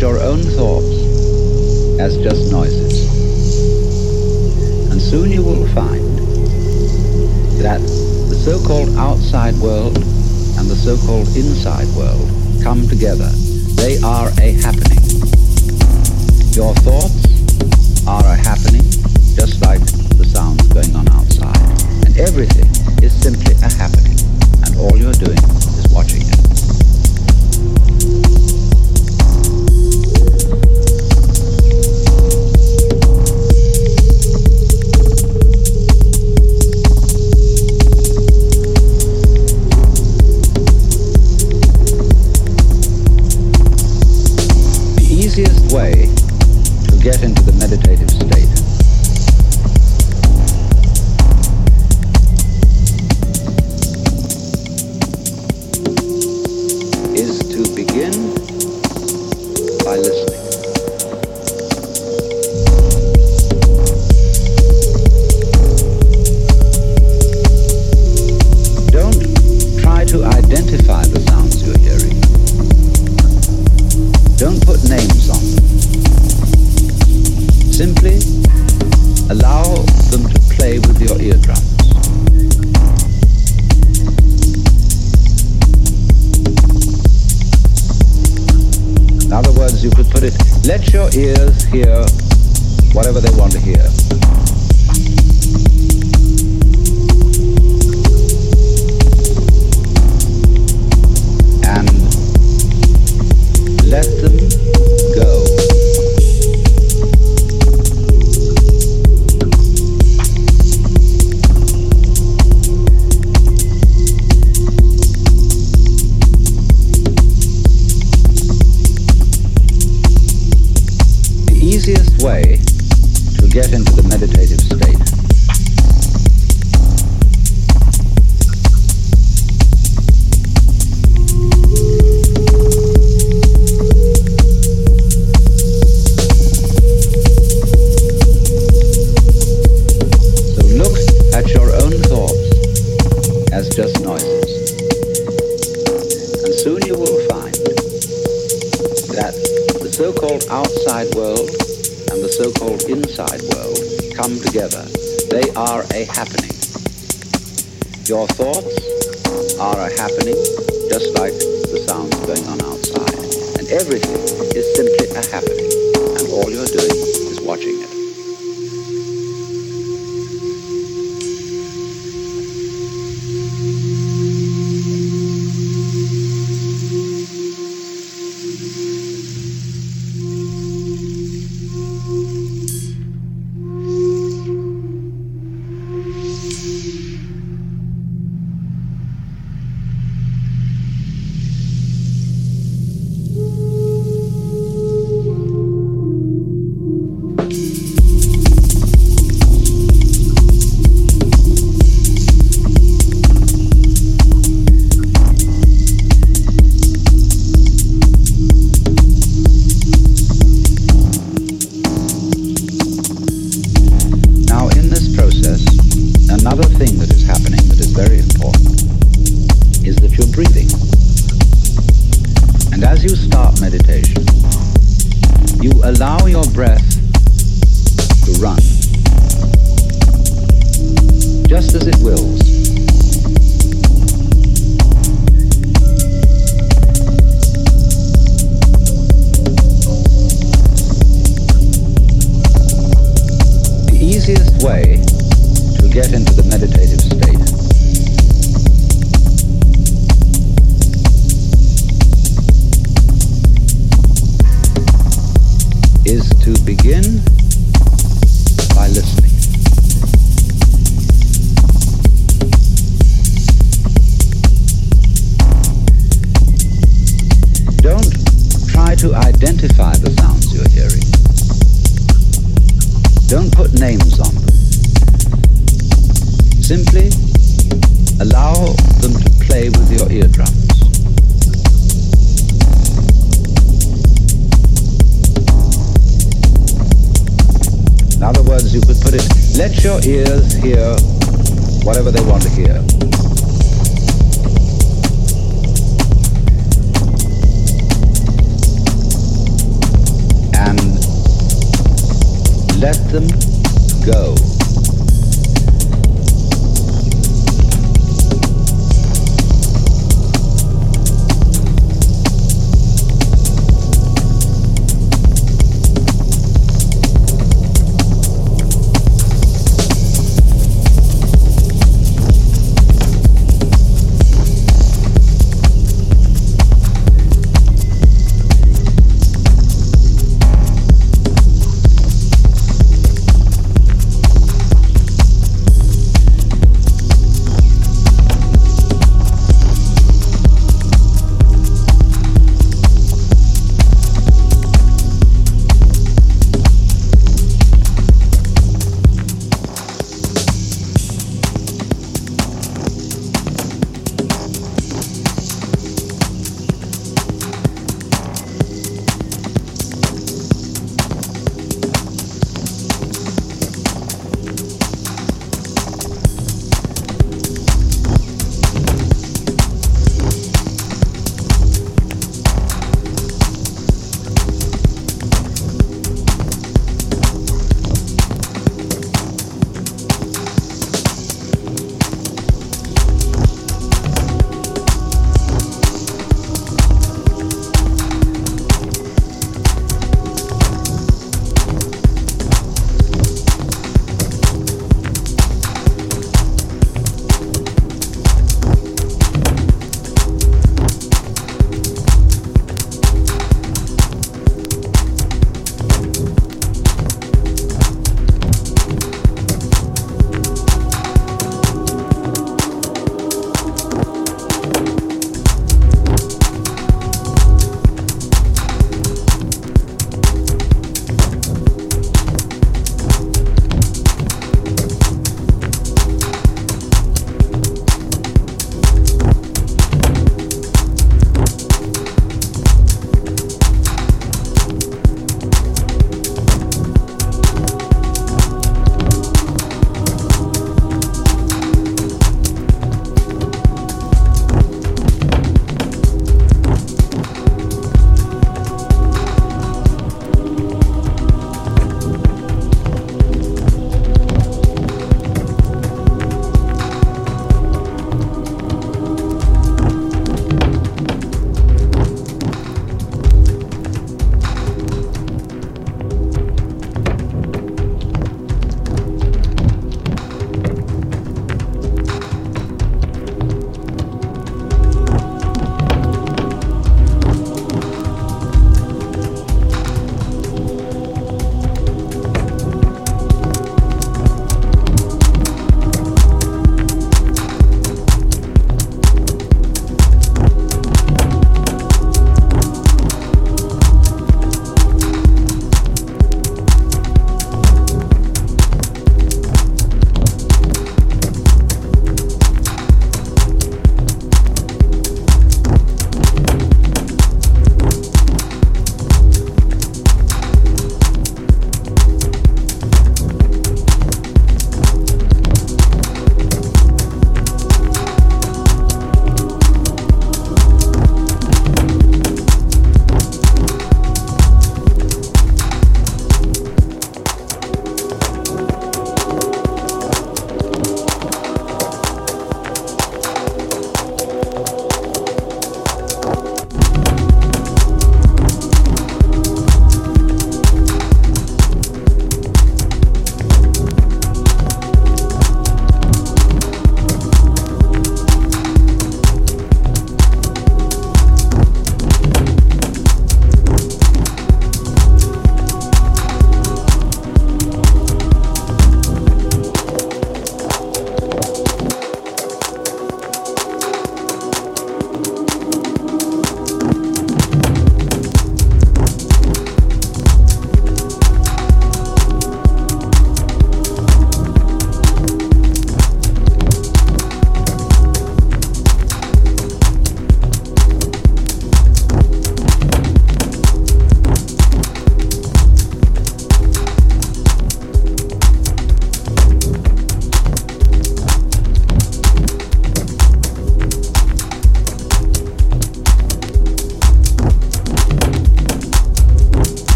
your own thoughts as just noises. And soon you will find that the so-called outside world and the so-called inside world come together. They are a happening. Your thoughts are a happening, just like the sounds going on outside. And everything is simply a happening. And all you're doing get into so-called outside world and the so-called inside world come together. They are a happening. Your thoughts are a happening, just like the sounds going on outside. And everything is simply a happening. And all you're doing is watching it.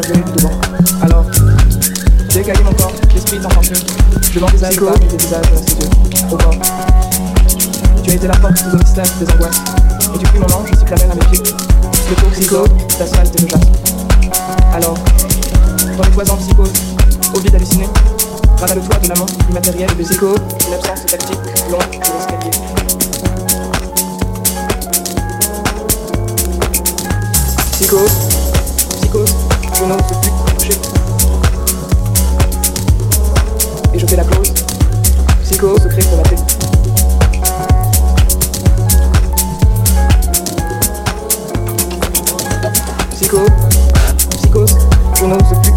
Devant. Alors, dégaler mon corps, l'esprit t'enfanteur. Je m'envisage pas des visages de ses yeux. Au bord. Tu as été la porte des mystères, des angoisses. Et du plus moment, je suis la mer à mes pieds. Le tour psycho, d'asphalte et de jaspe. Alors, dans les toisons psychose, au vide halluciné, à le toit de l'amant, du matériel et des échos, une absence tactique, longue de l'escalier. Psychose, je n'ose plus toucher. Et je fais la close. Psychose, secret pour la tête. Psychose, psychose, je n'ose plus